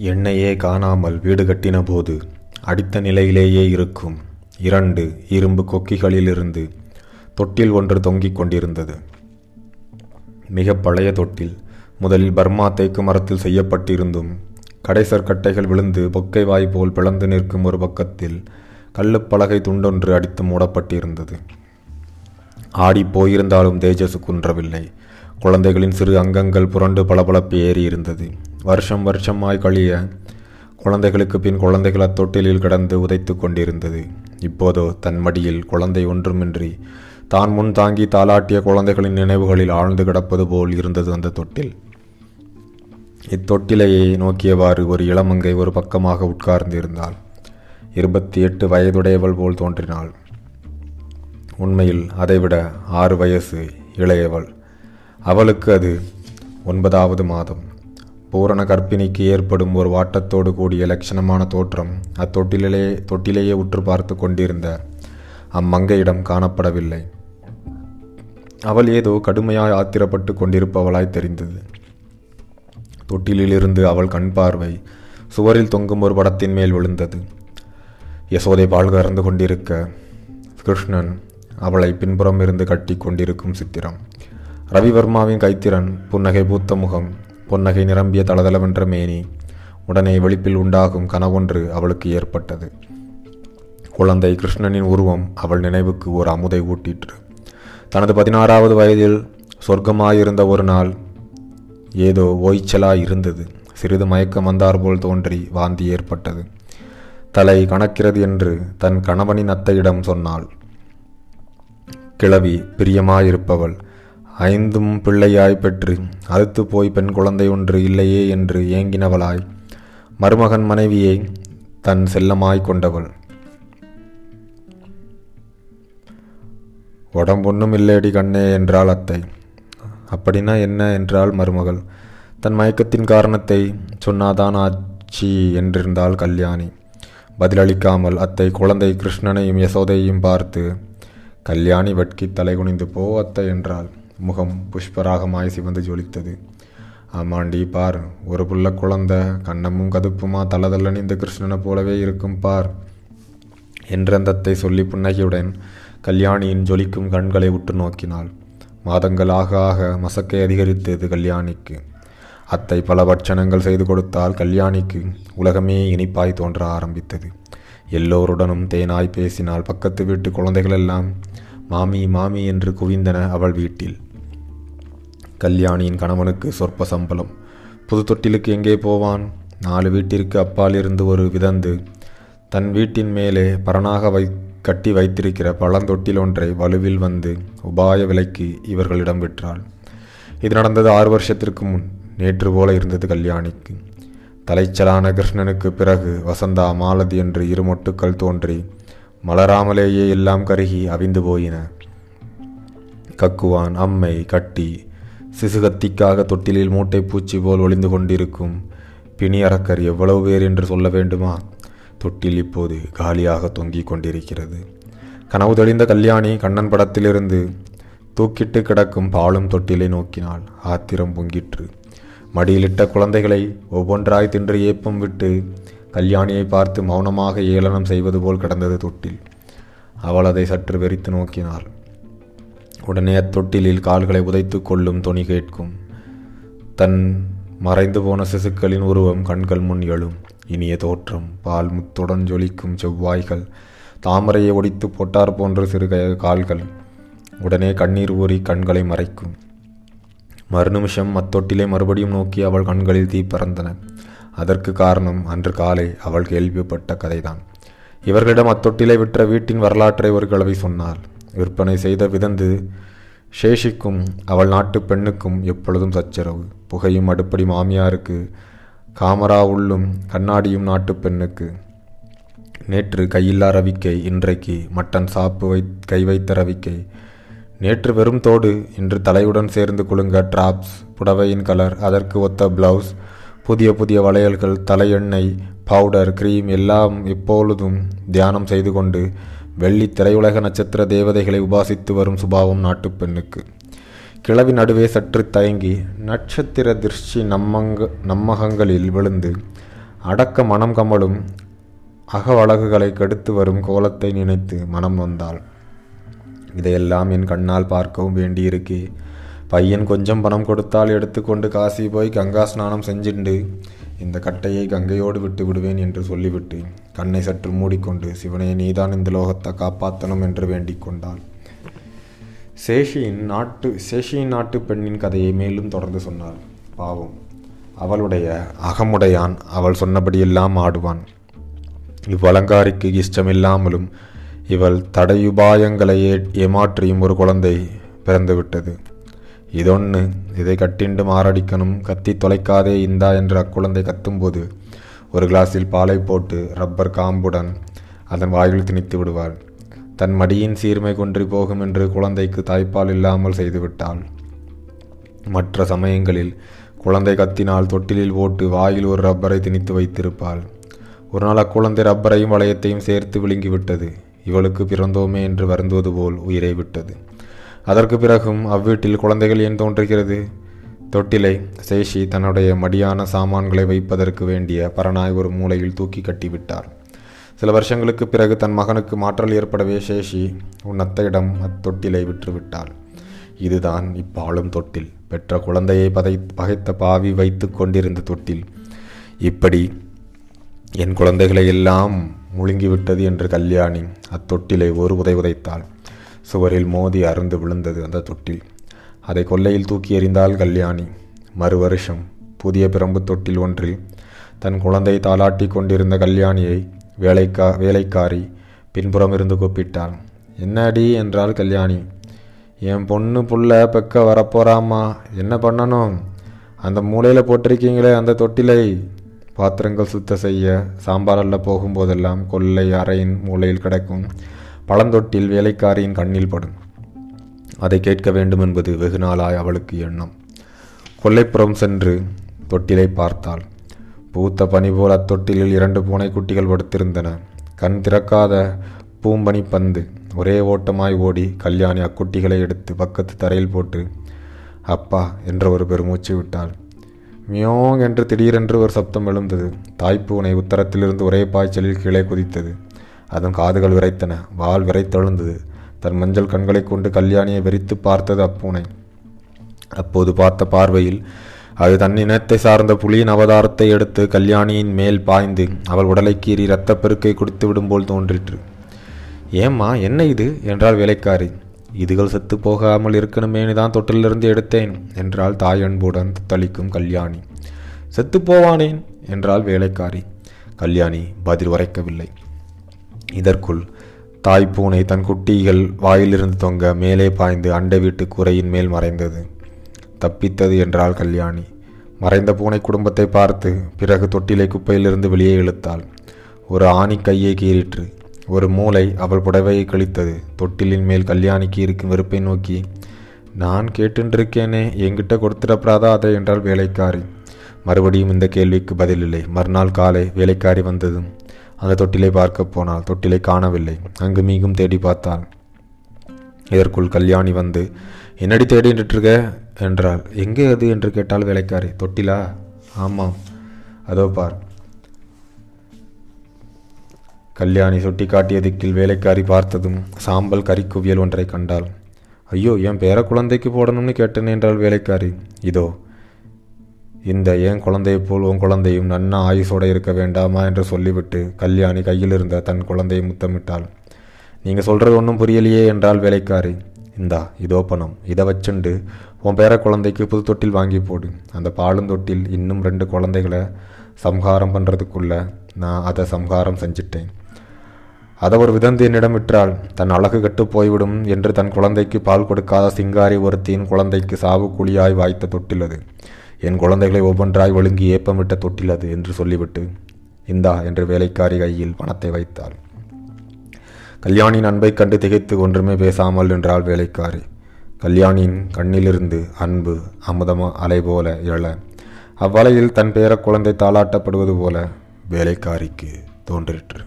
எண்ணெயே காணாமல் வீடு கட்டின போது அடித்த நிலையிலேயே இருக்கும் இரண்டு இரும்பு கொக்கிகளிலிருந்து தொட்டில் ஒன்று தொங்கிக் கொண்டிருந்தது. மிக பழைய தொட்டில். முதலில் பர்மா தேக்கு மரத்தில் செய்யப்பட்டிருந்தும் கடைசர் கட்டைகள் விழுந்து பொக்கை வாய் போல் பிளந்து நிற்கும் ஒரு பக்கத்தில் கல்லுப்பலகை துண்டொன்று அடித்து மூடப்பட்டிருந்தது. ஆடி போயிருந்தாலும் தேஜசு குன்றவில்லை. குழந்தைகளின் சிறு அங்கங்கள் புரண்டு பளபளப்பு ஏறி இருந்தது வருஷம் வருஷமாய் கழிய குழந்தைகளுக்கு பின் குழந்தைகள் அத்தொட்டிலில் கிடந்து உதைத்து கொண்டிருந்தது. இப்போதோ தன் மடியில் குழந்தை ஒன்றுமின்றி தான் முன் தாங்கி தாளாட்டிய குழந்தைகளின் நினைவுகளில் ஆழ்ந்து கிடப்பது போல் இருந்தது அந்த தொட்டில். இத்தொட்டிலையை நோக்கியவாறு ஒரு இளமங்கை ஒரு பக்கமாக உட்கார்ந்திருந்தாள். இருபத்தி எட்டு வயதுடையவள் போல் தோன்றினாள். உண்மையில் அதைவிட ஆறு வயசு இளையவள். அவளுக்கு அது ஒன்பதாவது மாதம். பூரண கர்ப்பிணிக்கு ஏற்படும் ஒரு வாட்டத்தோடு கூடிய லட்சணமான தோற்றம் அத்தொட்டிலே தொட்டிலேயே உற்று பார்த்து கொண்டிருந்த அம்மங்கையிடம் காணப்படவில்லை. அவள் ஏதோ கடுமையாய் ஆத்திரப்பட்டு கொண்டிருப்பவளாய் தெரிந்தது. தொட்டிலிலிருந்து அவள் கண் பார்வை சுவரில் தொங்கும் ஒரு படத்தின் மேல் விழுந்தது. யசோதை பால் கறந்து கொண்டிருக்க கிருஷ்ணன் அவளை பின்புறம் இருந்து கட்டி கொண்டிருக்கும் சித்திரம். ரவிவர்மாவின் கைத்திறன் புன்னகை பூத்த முகம் பொன்னகை நிரம்பிய தளதளவென்ற மேனி உடனே வெளிப்பில் உண்டாகும் கனவொன்று அவளுக்கு ஏற்பட்டது. குழந்தை கிருஷ்ணனின் உருவம் அவள் நினைவுக்கு ஒரு அமுதை ஊட்டிற்று. தனது பதினாறாவது வயதில் சொர்க்கமாயிருந்த ஒரு நாள் ஏதோ ஓய்ச்சலாய் இருந்தது. சிறிது மயக்கம் வந்தார் போல் தோன்றி வாந்தி ஏற்பட்டது. தலை கணக்கிறது என்று தன் கணவனின் அத்தையிடம் சொன்னாள். கிழவி பிரியமாயிருப்பவள் ஐந்தும் பிள்ளையாய் பெற்று அழுத்து போய் பெண் குழந்தை ஒன்று இல்லையே என்று ஏங்கினவளாய் மருமகன் மனைவியை தன் செல்லமாய் கொண்டவள். உடம்பொன்னும் இல்லையடி கண்ணே என்றாள் அத்தை. அப்படின்னா என்ன? என்றாள் மருமகள். தன் மயக்கத்தின் காரணத்தை சொன்னாதான் ஆச்சி என்றிருந்தாள் கல்யாணி. பதிலளிக்காமல் அத்தை குழந்தை கிருஷ்ணனையும் யசோதையும் பார்த்து கல்யாணி வெட்கி தலை குனிந்து போ அத்தை என்றாள். முகம் புஷ்பராகமாய் சிவந்து ஜொலித்தது. ஆமாண்டி பார் ஒரு புள்ள குழந்த கண்ணமும் கதுப்புமா தளதள்ளன் இந்த கிருஷ்ணனை போலவே இருக்கும் பார் என்றந்தத்தை சொல்லி புன்னகையுடன் கல்யாணியின் ஜொலிக்கும் கண்களை உற்று நோக்கினாள். மாதங்கள் ஆக ஆக மசக்கை அதிகரித்தது கல்யாணிக்கு. அத்தை பல பட்சணங்கள் செய்து கொடுத்தால் கல்யாணிக்கு உலகமே இனிப்பாய் தோன்ற ஆரம்பித்தது. எல்லோருடனும் தேனாய் பேசினால் பக்கத்து வீட்டு குழந்தைகளெல்லாம் மாமி மாமி என்று குவிந்தன அவள் வீட்டில். கல்யாணியின் கணவனுக்கு சொற்ப சம்பளம். புது தொட்டிலுக்கு எங்கே போவான்? நாலு வீட்டிற்கு அப்பால் இருந்து ஒரு விதந்து தன் வீட்டின் மேலே பரனாக வை கட்டி வைத்திருக்கிற பழந்தொட்டில் ஒன்றை வலுவில் வந்து உபாய விலைக்கு இவர்களிடம் விற்றாள். இது நடந்தது ஆறு வருஷத்திற்கு முன் நேற்று போல இருந்தது கல்யாணிக்கு. தலைச்சலான கிருஷ்ணனுக்கு பிறகு வசந்தா மாலதி என்று இரு மொட்டுக்கள் தோன்றி மலராமலேயே எல்லாம் கருகி அவிந்து போயின. கக்குவான் அம்மை கட்டி சிசுகத்திக்காக தொட்டிலில் மூட்டை பூச்சி போல் ஒளிந்து கொண்டிருக்கும் பிணியரக்கர் எவ்வளவு பேர் என்று சொல்ல வேண்டுமா? தொட்டில் இப்போது காலியாக தொங்கிக் கொண்டிருக்கிறது. கனவு தெளிந்த கல்யாணி கண்ணன் படத்திலிருந்து தூக்கிட்டு கிடக்கும் பாலும் தொட்டிலை நோக்கினாள். ஆத்திரம் பொங்கிற்று. மடியிலிட்ட குழந்தைகளை ஒவ்வொன்றாய் தின்று ஏப்பம் விட்டு கல்யாணியை பார்த்து மௌனமாக ஏளனம் செய்வது போல் கிடந்தது தொட்டில். அவள் அதை சற்று வெறித்து நோக்கினாள். உடனே அத்தொட்டிலில் கால்களை உதைத்து கொள்ளும் துணி கேட்கும். தன் மறைந்து போன சிசுக்களின் உருவம் கண்கள் முன் எழும். இனிய தோற்றம் பால் முத்துடன் ஜொலிக்கும் செவ்வாய்கள் தாமரையை ஒடித்து போட்டார் போன்ற சிறு கால்கள். உடனே கண்ணீர் ஊறி கண்களை மறைக்கும். மறுநிமிஷம் அத்தொட்டிலை மறுபடியும் நோக்கி அவள் கண்களில் தீ பறந்தன. அதற்கு காரணம் அன்று காலை அவள் கேள்விப்பட்ட கதைதான். இவர்களிடம் அத்தொட்டிலை விற்ற வீட்டின் வரலாற்றை ஒரு கிழவி சொன்னாள். விற்பனை செய்த விதந்து சேஷிக்கும் அவள் நாட்டு பெண்ணுக்கும் எப்பொழுதும் சச்சரவு. புகையும் அடுப்படி மாமியாருக்கு காமரா உள்ளும் கண்ணாடியும் நாட்டு பெண்ணுக்கு. நேற்று கையில்லா ரவிக்கை இன்றைக்கு மட்டன் சாப்பு வை கை வைத்த ரவிக்கை. நேற்று வெறும் தோடு இன்று தலையுடன் சேர்ந்து குலுங்க டிராப்ஸ் புடவையின் கலர் அதற்கு ஒத்த பிளவுஸ் புதிய புதிய வளையல்கள் தலையெண்ணெய் பவுடர் கிரீம் எல்லாம் எப்பொழுதும் தியானம் செய்து கொண்டு வெள்ளி திரையுலக நட்சத்திர தேவதைகளை உபாசித்து வரும் சுபாவம் நாட்டுப் பெண்ணுக்கு. கிளவி நடுவே சற்று தயங்கி நட்சத்திர திருஷ்டி நம்மங்க நம்மகங்களில் விழுந்து அடக்க மனம் கமலும் அகவழகுகளை கெடுத்து வரும் கோலத்தை நினைத்து மனம் நொந்தாள் இதையெல்லாம் என் கண்ணால் பார்க்கவும் வேண்டியிருக்கே. பையன் கொஞ்சம் பணம் கொடுத்தால் எடுத்துக்கொண்டு காசி போய் கங்கா ஸ்நானம் செஞ்சுண்டு இந்த கட்டையை கங்கையோடு விட்டு விடுவேன் என்று சொல்லிவிட்டு கண்ணை சற்று மூடிக்கொண்டு சிவனை நீதான் இந்த லோகத்தை காப்பாற்றணும் என்று வேண்டிக் கொண்டாள். சேஷியின் நாட்டு சேஷியின் நாட்டு பெண்ணின் கதையை மேலும் தொடர்ந்து சொன்னாள். பாவம் அவளுடைய அகமுடையான் அவள் சொன்னபடியெல்லாம் ஆடுவான். இவ்வலங்காரிக்கு இஷ்டமில்லாமலும் இவள் தடையுபாயங்களை ஏமாற்றியும் ஒரு குழந்தை பிறந்துவிட்டது. இதொன்று இதை கட்டிண்டு மாரடிக்கணும் கத்தி தொலைக்காதே இந்தா என்று அக்குழந்தை கத்தும்போது ஒரு கிளாஸில் பாலை போட்டு ரப்பர் காம்புடன் அதன் வாயில் திணித்து விடுவாள். தன் மடியின் சீர்மை கொன்றி போகும் என்று குழந்தைக்கு தாய்ப்பால் இல்லாமல் செய்துவிட்டாள். மற்ற சமயங்களில் குழந்தை கத்தினால் தொட்டிலில் போட்டு வாயில் ஒரு ரப்பரை திணித்து வைத்திருப்பாள். ஒரு நாள் அக்குழந்தை ரப்பரையும் வளையத்தையும் சேர்த்து விழுங்கிவிட்டது. இவளுக்கு பிறந்தோமே என்று வருந்துவது போல் உயிரை விட்டது. அதற்கு பிறகும் அவ்வீட்டில் குழந்தைகள் ஏன் தோன்றுகிறது? தொட்டிலை சேஷி தன்னுடைய மடியான சாமான்களை வைப்பதற்கு வேண்டிய பரநாய் ஒரு மூலையில் தூக்கி கட்டிவிட்டார். சில வருஷங்களுக்கு பிறகு தன் மகனுக்கு மாற்றல் ஏற்படவே சேஷி உன் அத்தையிடம் அத்தொட்டிலை விற்றுவிட்டாள். இதுதான் இப்பாலும் தொட்டில். பெற்ற குழந்தையை பதை பகைத்த பாவி வைத்து கொண்டிருந்த தொட்டில். இப்படி என் குழந்தைகளை எல்லாம் முழுங்கிவிட்டது என்று கல்யாணி அத்தொட்டிலை ஒரு உதை உதைத்தாள். சுவரில் மோதி அருந்து விழுந்தது அந்த தொட்டில். அதை கொல்லையில் தூக்கி எறிந்தாள் கல்யாணி. மறு வருஷம் புதிய பிரம்பு தொட்டில் ஒன்றில் தன் குழந்தை தாளாட்டி கொண்டிருந்த கல்யாணியை வேலைக்கா வேலைக்காரி பின்புறம் இருந்து கூப்பிட்டாள். என்னடி என்றாள் கல்யாணி. என் பொண்ணு புள்ள பெக்க வரப்போறாம்மா. என்ன பண்ணணும்? அந்த மூலையில் போட்டிருக்கீங்களே அந்த தொட்டிலை. பாத்திரங்கள் சுத்த செய்ய சாம்பார் போகும்போதெல்லாம் கொல்லை அறையின் மூலையில் கிடக்கும் பழந்தொட்டில் வேலைக்காரியின் கண்ணில் படும். அதை கேட்க வேண்டும் என்பது வெகு நாளாய் அவளுக்கு எண்ணம். கொல்லைப்புறம் சென்று தொட்டிலை பார்த்தாள். பூத்த பனி போல் அத்தொட்டிலில் இரண்டு பூனைக்குட்டிகள் படுத்திருந்தன. கண் திறக்காத பூம்பனி பந்து ஒரே ஓட்டமாய் ஓடி கல்யாணி அக்குட்டிகளை எடுத்து பக்கத்து தரையில் போட்டு அப்பா என்ற ஒரு பெருமூச்சு விட்டாள். மியோங் என்று திடீரென்று ஒரு சப்தம் எழுந்தது. தாய்ப்பூனை உத்தரத்திலிருந்து ஒரே பாய்ச்சலில் கீழே குதித்தது. அதன் காதுகள் விரைத்தன. வால் விரைத்தெழுந்தது. தன் மஞ்சள் கண்களைக் கொண்டு கல்யாணியை வெறித்து பார்த்தது அப்பூனை. அப்போது பார்த்த பார்வையில் அது தன் இனத்தை சார்ந்த புலியின் அவதாரத்தை எடுத்து கல்யாணியின் மேல் பாய்ந்து அவள் உடலை கீறி இரத்தப்பெருக்கை குடித்து விடும்போல் தோன்றிற்று. ஏம்மா என்ன இது? என்றாள் வேலைக்காரி. இதுகள் செத்து போகாமல் இருக்கணுமேனு தான் தொட்டிலிருந்து எடுத்தேன் என்றாள் தாய் அன்புடன் தளிக்கும் கல்யாணி. செத்து போவானேன்? என்றாள் வேலைக்காரி. கல்யாணி பதில் உரைக்கவில்லை. இதற்குள் தாய் பூனை தன் குட்டிகள் வாயிலிருந்து தொங்க மேலே பாய்ந்து அண்டை வீட்டு கூரையின் மேல் மறைந்தது. தப்பித்தது என்றாள் கல்யாணி. மறைந்த பூனை குடும்பத்தை பார்த்து பிறகு தொட்டிலை குப்பையிலிருந்து வெளியே இழுத்தாள். ஒரு ஆணி கையை கீறிற்று. ஒரு மூளை அவள் புடவையை கழித்தது. தொட்டிலின் மேல் கல்யாணிக்கு இருக்கும் வெறுப்பை நோக்கி நான் கேட்டுருக்கேனே என்கிட்ட கொடுத்துடப்படாதா அதை என்றால் வேலைக்காரி. மறுபடியும் இந்த கேள்விக்கு பதிலில்லை மறுநாள் காலை வேலைக்காரி வந்ததும் அந்த தொட்டிலை பார்க்க போனால் தொட்டிலை காணவில்லை. அங்கு மீகும் தேடி பார்த்தாள். இதற்குள் கல்யாணி வந்து என்னடி தேடிட்டு இருக்க என்றாள். எங்கே அது? என்று கேட்டால் வேலைக்காரி. தொட்டிலா? ஆமாம். அதோ பார். கல்யாணி சுட்டி காட்டிய திக்கில் வேலைக்காரி பார்த்ததும் சாம்பல் கறிக்குவியல் ஒன்றை கண்டாள். ஐயோ என் பேர குழந்தைக்கு போடணும்னு கேட்டேன் என்றாள் வேலைக்காரி. இதோ இந்த ஏன் குழந்தையைப் போல் உன் குழந்தையும் நன்ன ஆயுசோட இருக்க வேண்டாமா என்று சொல்லிவிட்டு கல்யாணி கையில் இருந்த தன் குழந்தையை முத்தமிட்டாள். நீங்கள் சொல்கிறது ஒன்றும் புரியலையே என்றால் வேலைக்காரி. இந்தா இதோ பணம். இதை வச்சுண்டு உன் பேர குழந்தைக்கு புது தொட்டில் வாங்கி போடு. அந்த பாலும் தொட்டில் இன்னும் ரெண்டு குழந்தைகளை சம்ஹாரம் பண்ணுறதுக்குள்ள நான் அதை சம்ஹாரம் செஞ்சிட்டேன். அதை ஒரு விதந்து என்னிடம் விற்றாள். தன் அழகு கெட்டு போய்விடும் என்று தன் குழந்தைக்கு பால் கொடுக்காத சிங்காரி ஒருத்தியின் குழந்தைக்கு சாவு குழியாய் வாய்த்த தொட்டில் அது. என் குழந்தைகளை ஒவ்வொன்றாய் ஒழுங்கி ஏப்பமிட்ட தொட்டிலது என்று சொல்லிவிட்டு இந்தா என்று வேலைக்காரி கையில் பணத்தை வைத்தாள். கல்யாணியின் அன்பைக் கண்டு திகைத்து ஒன்றுமே பேசாமல் நின்றாள் வேலைக்காரி. கல்யாணியின் கண்ணிலிருந்து அன்பு அமுதம அலை போல எழ அவ்வலையில் தன் பேர குழந்தை தாளாட்டப்படுவது போல வேலைக்காரிக்கு தோன்றிற்று.